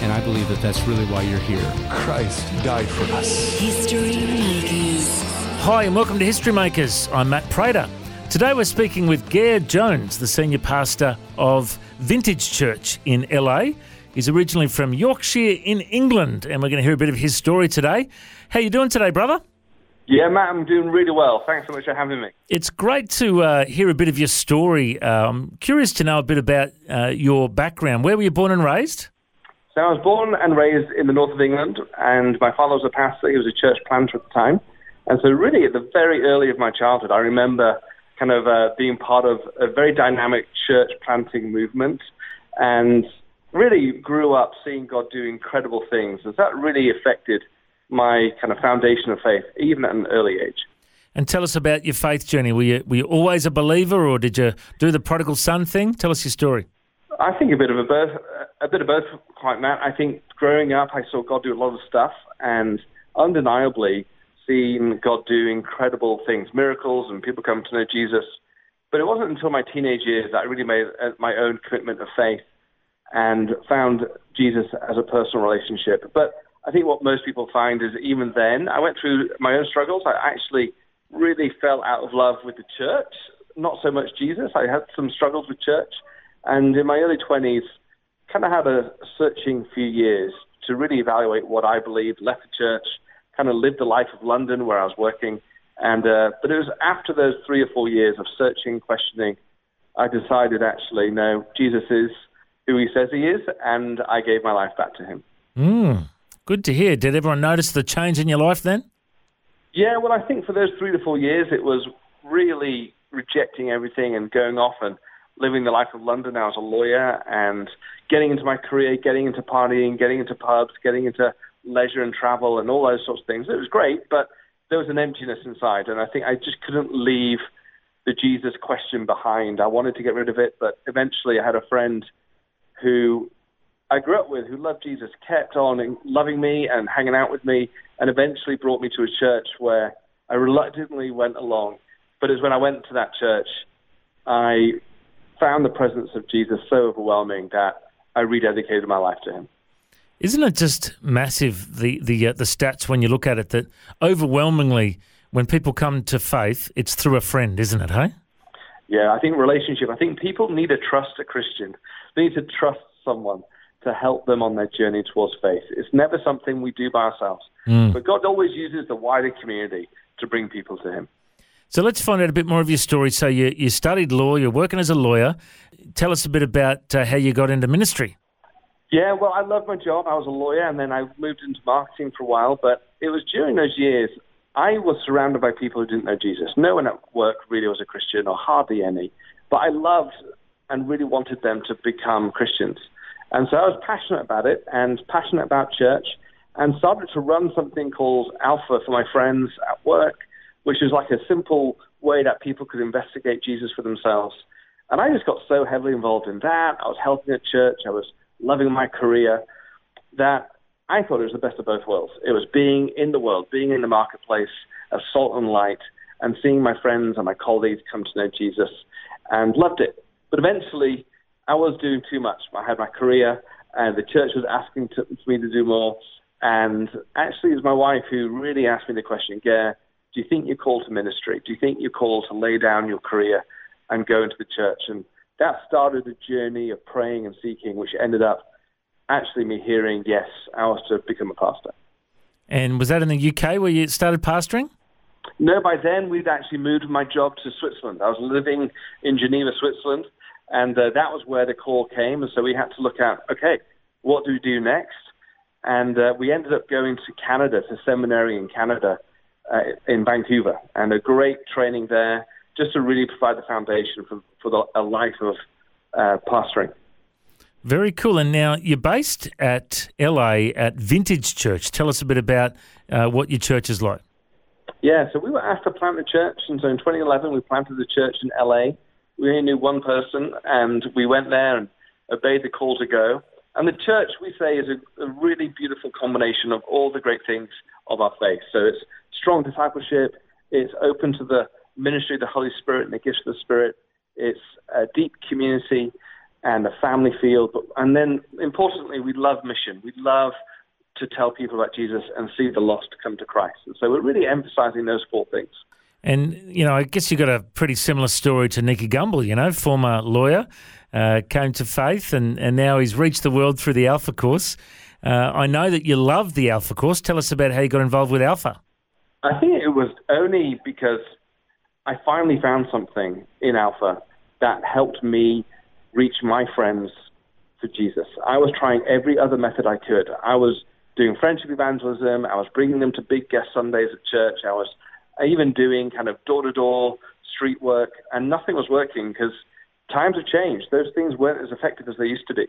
And I believe that that's really why you're here. Christ died for us. History Makers. Hi, and welcome to History Makers. I'm Matt Prater. Today we're speaking with Gare Jones, the senior pastor of Vintage Church in LA. He's originally from Yorkshire in England, and we're going to hear a bit of his story today. How you doing today, brother? Yeah, Matt, I'm doing really well. Thanks so much for having me. It's great to uh, hear a bit of your story. Uh, I'm curious to know a bit about uh, your background. Where were you born and raised? So I was born and raised in the north of England, and my father was a pastor. He was a church planter at the time. And so really at the very early of my childhood, I remember kind of uh, being part of a very dynamic church planting movement and really grew up seeing God do incredible things. And that really affected my kind of foundation of faith, even at an early age. And tell us about your faith journey. Were you, were you always a believer, or did you do the prodigal son thing? Tell us your story. I think a bit of a both, a bit of both, quite Matt. I think growing up, I saw God do a lot of stuff, and undeniably seen God do incredible things, miracles, and people come to know Jesus. But it wasn't until my teenage years that I really made uh, my own commitment of faith and found Jesus as a personal relationship. But I think what most people find is even then, I went through my own struggles. I actually really fell out of love with the church, not so much Jesus. I had some struggles with church. And in my early 20s, kind of had a searching few years to really evaluate what I believed, left the church, kind of lived the life of London where I was working. And uh, but it was after those three or four years of searching, questioning, I decided actually, no, Jesus is who he says he is, and I gave my life back to him. Mm, good to hear. Did everyone notice the change in your life then? Yeah, well, I think for those three to four years, it was really rejecting everything and going off and living the life of London. I was a lawyer and getting into my career, getting into partying, getting into pubs, getting into leisure and travel and all those sorts of things. It was great, but there was an emptiness inside, and I think I just couldn't leave the Jesus question behind. I wanted to get rid of it, but eventually I had a friend who I grew up with who loved Jesus, kept on loving me and hanging out with me, and eventually brought me to a church where I reluctantly went along. But it's when I went to that church, I found the presence of Jesus so overwhelming that I rededicated my life to him. Isn't it just massive the the uh, the stats when you look at it that overwhelmingly when people come to faith it's through a friend, isn't it? Hey. Yeah, I think relationship. I think people need to trust a Christian. They need to trust someone to help them on their journey towards faith. It's never something we do by ourselves. But God always uses the wider community to bring people to Him. So let's find out a bit more of your story. So you you studied law, you're working as a lawyer. Tell us a bit about uh, how you got into ministry. Yeah, well, I loved my job. I was a lawyer, and then I moved into marketing for a while. But it was during those years I was surrounded by people who didn't know Jesus. No one at work really was a Christian, or hardly any. But I loved and really wanted them to become Christians. And so I was passionate about it and passionate about church and started to run something called Alpha for my friends at work, which was like a simple way that people could investigate Jesus for themselves. And I just got so heavily involved in that. I was helping at church. I was loving my career that I thought it was the best of both worlds. It was being in the world, being in the marketplace as salt and light, and seeing my friends and my colleagues come to know Jesus, and loved it. But eventually, I was doing too much. I had my career, and the church was asking to, for me to do more. And actually, it was my wife who really asked me the question, Gare, do you think you're called to ministry? Do you think you're called to lay down your career and go into the church? And that started a journey of praying and seeking, which ended up actually me hearing, yes, I was to become a pastor. And was that in the UK where you started pastoring? No, by then we'd actually moved my job to Switzerland. I was living in Geneva, Switzerland, and uh, that was where the call came. And so we had to look at, okay, what do we do next? And uh, we ended up going to Canada, to seminary in Canada, uh, in Vancouver, and a great training there, just to really provide the foundation for, for the, a life of uh, pastoring. Very cool. And now you're based at LA at Vintage Church. Tell us a bit about uh, what your church is like. Yeah, so we were asked to plant a church, and so in 2011 we planted the church in LA. We only knew one person, and we went there and obeyed the call to go. And the church, we say, is a, a really beautiful combination of all the great things of our faith. So it's strong discipleship, it's open to the ministry of the Holy Spirit and the gifts of the Spirit, it's a deep community and a family. But, and then, importantly, we love mission. We love to tell people about Jesus and see the lost come to Christ. And so we're really emphasizing those four things. And, you know, I guess you've got a pretty similar story to Nicky Gumbel, you know, former lawyer, uh, came to faith, and, and now he's reached the world through the Alpha course. Uh, I know that you love the Alpha course. Tell us about how you got involved with Alpha. I think it was only because I finally found something in Alpha that helped me reach my friends for Jesus. I was trying every other method I could. I was doing friendship evangelism. I was bringing them to big guest Sundays at church. I was even doing kind of door to door street work, and nothing was working because times have changed. Those things weren't as effective as they used to be.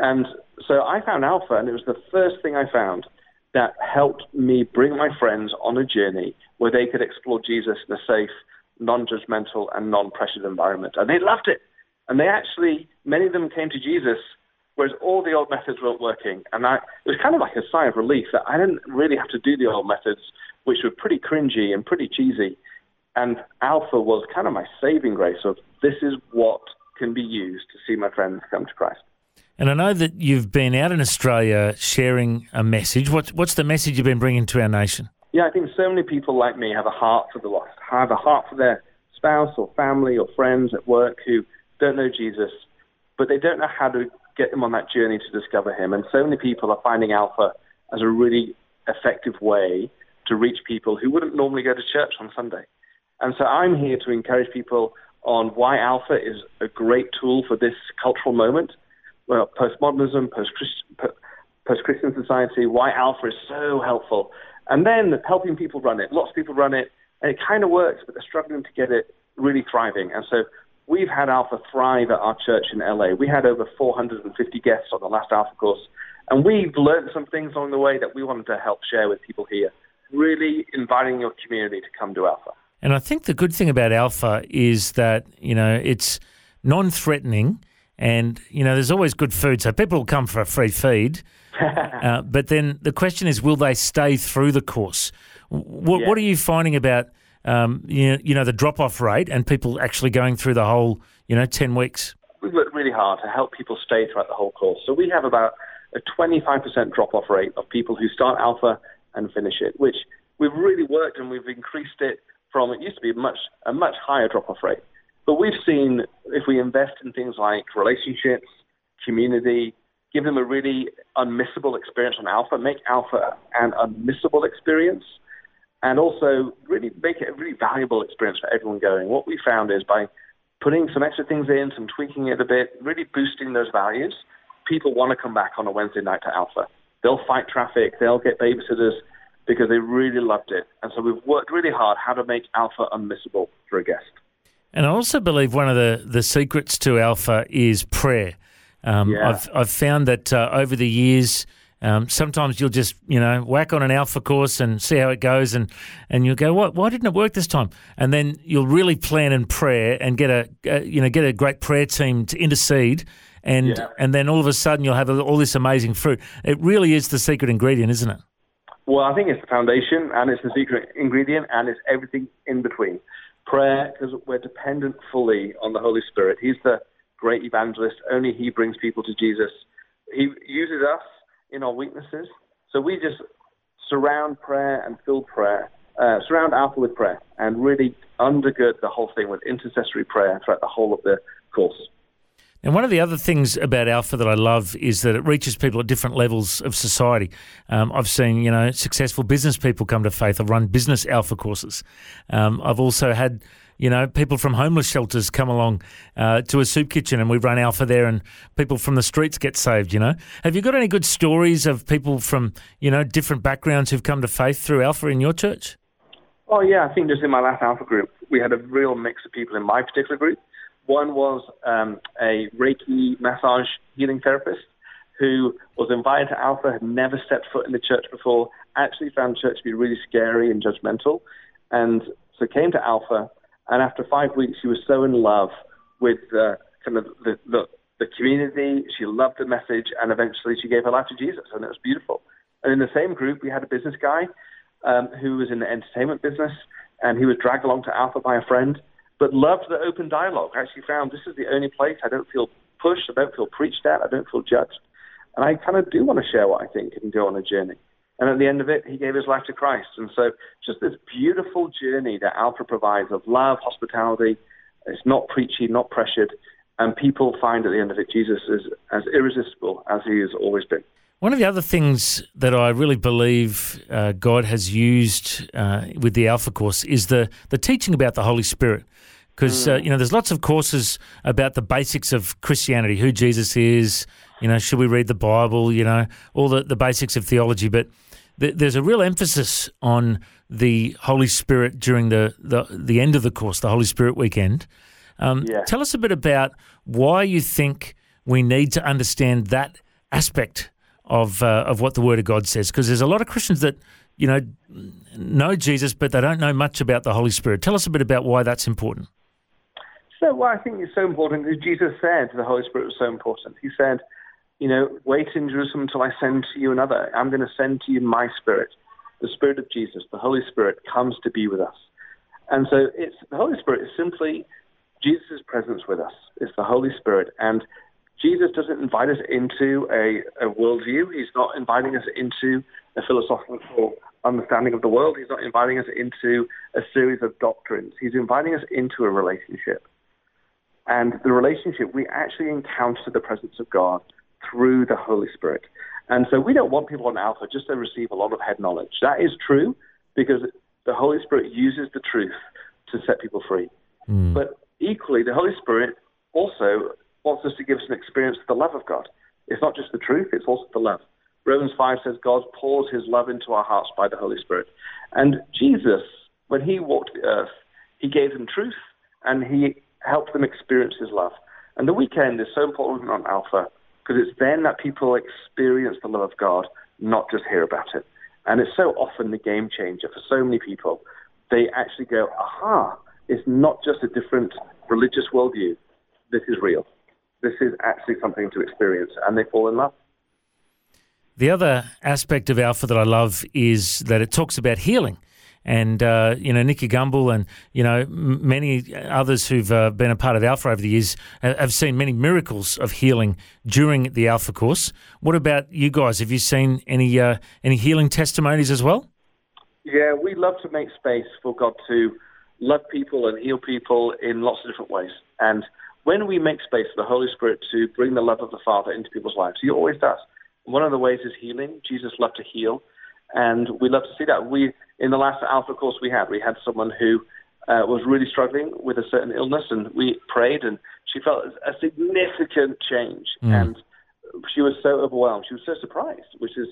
And so I found Alpha, and it was the first thing I found that helped me bring my friends on a journey where they could explore Jesus in a safe, non judgmental, and non pressured environment. And they loved it. And they actually, many of them came to Jesus, whereas all the old methods weren't working. And I, it was kind of like a sigh of relief that I didn't really have to do the old methods, which were pretty cringy and pretty cheesy. And Alpha was kind of my saving grace of this is what can be used to see my friends come to Christ. And I know that you've been out in Australia sharing a message. What's, what's the message you've been bringing to our nation? Yeah, I think so many people like me have a heart for the lost, have a heart for their spouse or family or friends at work who don't know Jesus, but they don't know how to get them on that journey to discover Him. And so many people are finding Alpha as a really effective way to reach people who wouldn't normally go to church on Sunday. And so I'm here to encourage people on why Alpha is a great tool for this cultural moment, well, postmodernism, post-Christian society, why Alpha is so helpful. And then helping people run it. Lots of people run it, and it kind of works, but they're struggling to get it really thriving. And so we've had Alpha thrive at our church in LA. We had over 450 guests on the last Alpha course, and we've learned some things along the way that we wanted to help share with people here. Really inviting your community to come to Alpha. And I think the good thing about Alpha is that, you know, it's non threatening and, you know, there's always good food. So people will come for a free feed. uh, but then the question is, will they stay through the course? What, Yeah. what are you finding about, um, you, know, you know, the drop off rate and people actually going through the whole, you know, 10 weeks? We've worked really hard to help people stay throughout the whole course. So we have about a 25% drop-off rate of people who start Alpha and finish it, which we've really worked and we've increased it from, it used to be much a much higher drop-off rate. But we've seen if we invest in things like relationships, community, give them a really unmissable experience on Alpha, make Alpha an unmissable experience, and also really make it a really valuable experience for everyone going. What we found is by putting some extra things in, some tweaking it a bit, really boosting those values, people want to come back on a Wednesday night to Alpha. They'll fight traffic, they'll get babysitters because they really loved it. And so we've worked really hard how to make Alpha unmissable for a guest. And I also believe one of the, the secrets to Alpha is prayer. Um, Yeah. I've, I've found that uh, over the years, um, sometimes you'll just, you know, whack on an Alpha course and see how it goes, and, and you'll go, what, why didn't it work this time? And then you'll really plan in prayer and get a, uh, you know, get a great prayer team to intercede, and Yeah. and then all of a sudden you'll have all this amazing fruit. It really is the secret ingredient, isn't it? Well, I think it's the foundation and it's the secret ingredient and it's everything in between. Prayer, because we're dependent fully on the Holy Spirit. He's the great evangelist. Only He brings people to Jesus. He uses us in our weaknesses. So we just surround prayer and fill prayer, uh, surround Alpha with prayer, and really undergird the whole thing with intercessory prayer throughout the whole of the course. And one of the other things about Alpha that I love is that it reaches people at different levels of society. Um, I've seen, you know, successful business people come to faith. I've run business Alpha courses. Um, I've also had, you know, people from homeless shelters come along uh, to a soup kitchen and we run Alpha there and people from the streets get saved, you know. Have you got any good stories of people from, you know, different backgrounds who've come to faith through Alpha in your church? Oh yeah, I think just in my last Alpha group, we had a real mix of people in my particular group. One was um, a Reiki massage healing therapist who was invited to Alpha, had never stepped foot in the church before, actually found church to be really scary and judgmental, and so came to Alpha. And after five weeks, she was so in love with the kind of the, the, the community. She loved the message, and eventually she gave her life to Jesus, and it was beautiful. And in the same group, we had a business guy um, who was in the entertainment business, and he was dragged along to Alpha by a friend, but loved the open dialogue. Actually, found this is the only place I don't feel pushed, I don't feel preached at, I don't feel judged, and I kind of do want to share what I think and go on a journey. And at the end of it, he gave his life to Christ. And so, just this beautiful journey that Alpha provides of love, hospitality. It's not preachy, not pressured, and people find at the end of it Jesus is as irresistible as he has always been. One of the other things that I really believe uh, God has used uh, with the Alpha course is the, the teaching about the Holy Spirit. Because, uh, you know, there's lots of courses about the basics of Christianity, who Jesus is, you know, should we read the Bible, you know, all the, the basics of theology. But th- there's a real emphasis on the Holy Spirit during the, the, the end of the course, the Holy Spirit weekend. Um, Yeah. Tell us a bit about why you think we need to understand that aspect of uh, of what the Word of God says, because there's a lot of Christians that you know know Jesus, but they don't know much about the Holy Spirit. Tell us a bit about why that's important. So, what I think it's so important is Jesus said the Holy Spirit was so important. He said, you know, wait in Jerusalem until I send to you another. I'm going to send to you my Spirit. The Spirit of Jesus, the Holy Spirit, comes to be with us. And so it's the Holy Spirit is simply Jesus' presence with us. It's the Holy Spirit. And Jesus doesn't invite us into a, a worldview. He's not inviting us into a philosophical understanding of the world. He's not inviting us into a series of doctrines. He's inviting us into a relationship. And the relationship, we actually encounter the presence of God through the Holy Spirit. And so we don't want people on Alpha just to receive a lot of head knowledge. That is true because the Holy Spirit uses the truth to set people free. Hmm. But equally, the Holy Spirit also wants us to give us an experience of the love of God. It's not just the truth, it's also the love. Romans 5 says God pours his love into our hearts by the Holy Spirit. And Jesus, when he walked the earth, he gave them truth and he helped them experience his love. And the weekend is so important on Alpha because it's then that people experience the love of God, not just hear about it. And it's so often the game changer for so many people. They actually go, aha, it's not just a different religious worldview. This is real. This is actually something to experience. And they fall in love. The other aspect of Alpha that I love is that it talks about healing. And, uh, you know, Nicky Gumbel and, you know, m- many others who've uh, been a part of Alpha over the years have seen many miracles of healing during the Alpha course. What about you guys? Have you seen any, uh, any healing testimonies as well? Yeah, we love to make space for God to love people and heal people in lots of different ways. And when we make space for the Holy Spirit to bring the love of the Father into people's lives, He always does. One of the ways is healing. Jesus loved to heal, and we love to see that. We in the last Alpha course we had, we had someone who uh, was really struggling with a certain illness, and we prayed, and she felt a significant change, mm. and she was so overwhelmed. She was so surprised, which is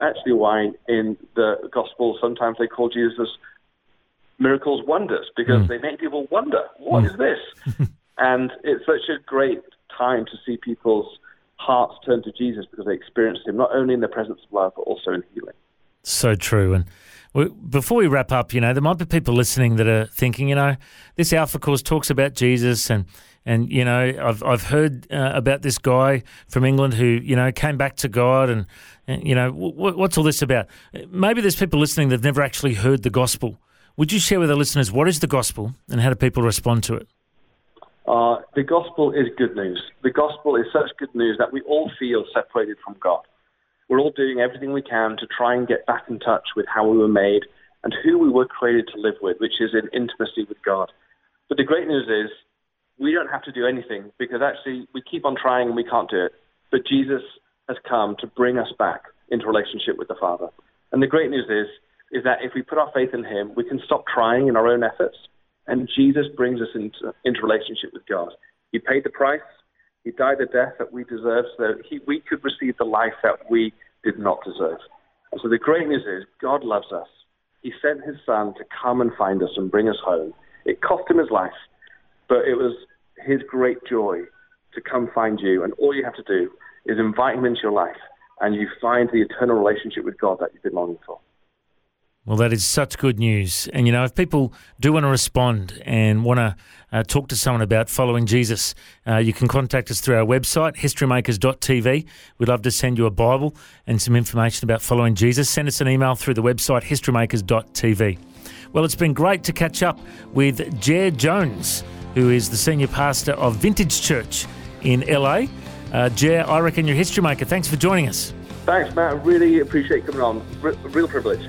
actually why in the gospel sometimes they call Jesus miracles wonders because mm. they make people wonder what mm. is this and it's such a great time to see people's hearts turn to jesus because they experience him not only in the presence of love but also in healing So true. And before we wrap up, you know, there might be people listening that are thinking, you know, this Alpha course talks about Jesus, and and you know, I've I've heard uh, about this guy from England who you know came back to God, and, and you know, w- what's all this about? Maybe there's people listening that've never actually heard the gospel. Would you share with our listeners what is the gospel and how do people respond to it? Uh, the gospel is good news the gospel is such good news that we all feel separated from god we're all doing everything we can to try and get back in touch with how we were made and who we were created to live with which is in intimacy with god but the great news is we don't have to do anything because actually we keep on trying and we can't do it. But Jesus has come to bring us back into relationship with the Father. And the great news is, is that if we put our faith in Him, we can stop trying in our own efforts, and Jesus brings us into, into relationship with God. He paid the price. He died the death that we deserve so that he, we could receive the life that we did not deserve. And so the great news is God loves us. He sent his son to come and find us and bring us home. It cost him his life, but it was his great joy to come find you. And all you have to do is invite him into your life, and you find the eternal relationship with God that you've been longing for. Well, that is such good news. And, you know, if people do want to respond and want to uh, talk to someone about following Jesus, uh, you can contact us through our website, historymakers.tv. We'd love to send you a Bible and some information about following Jesus. Send us an email through the website, historymakers.tv. Well, it's been great to catch up with Jer Jones, who is the senior pastor of Vintage Church in LA. Uh, Jer, I reckon you're a history maker. Thanks for joining us. Thanks, Matt. Really appreciate coming on. R- real privilege.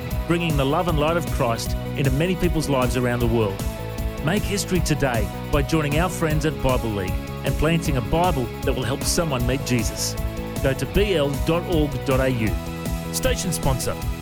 bringing the love and light of Christ into many people's lives around the world. Make history today by joining our friends at Bible League and planting a Bible that will help someone meet Jesus. Go to bl.org.au. Station sponsor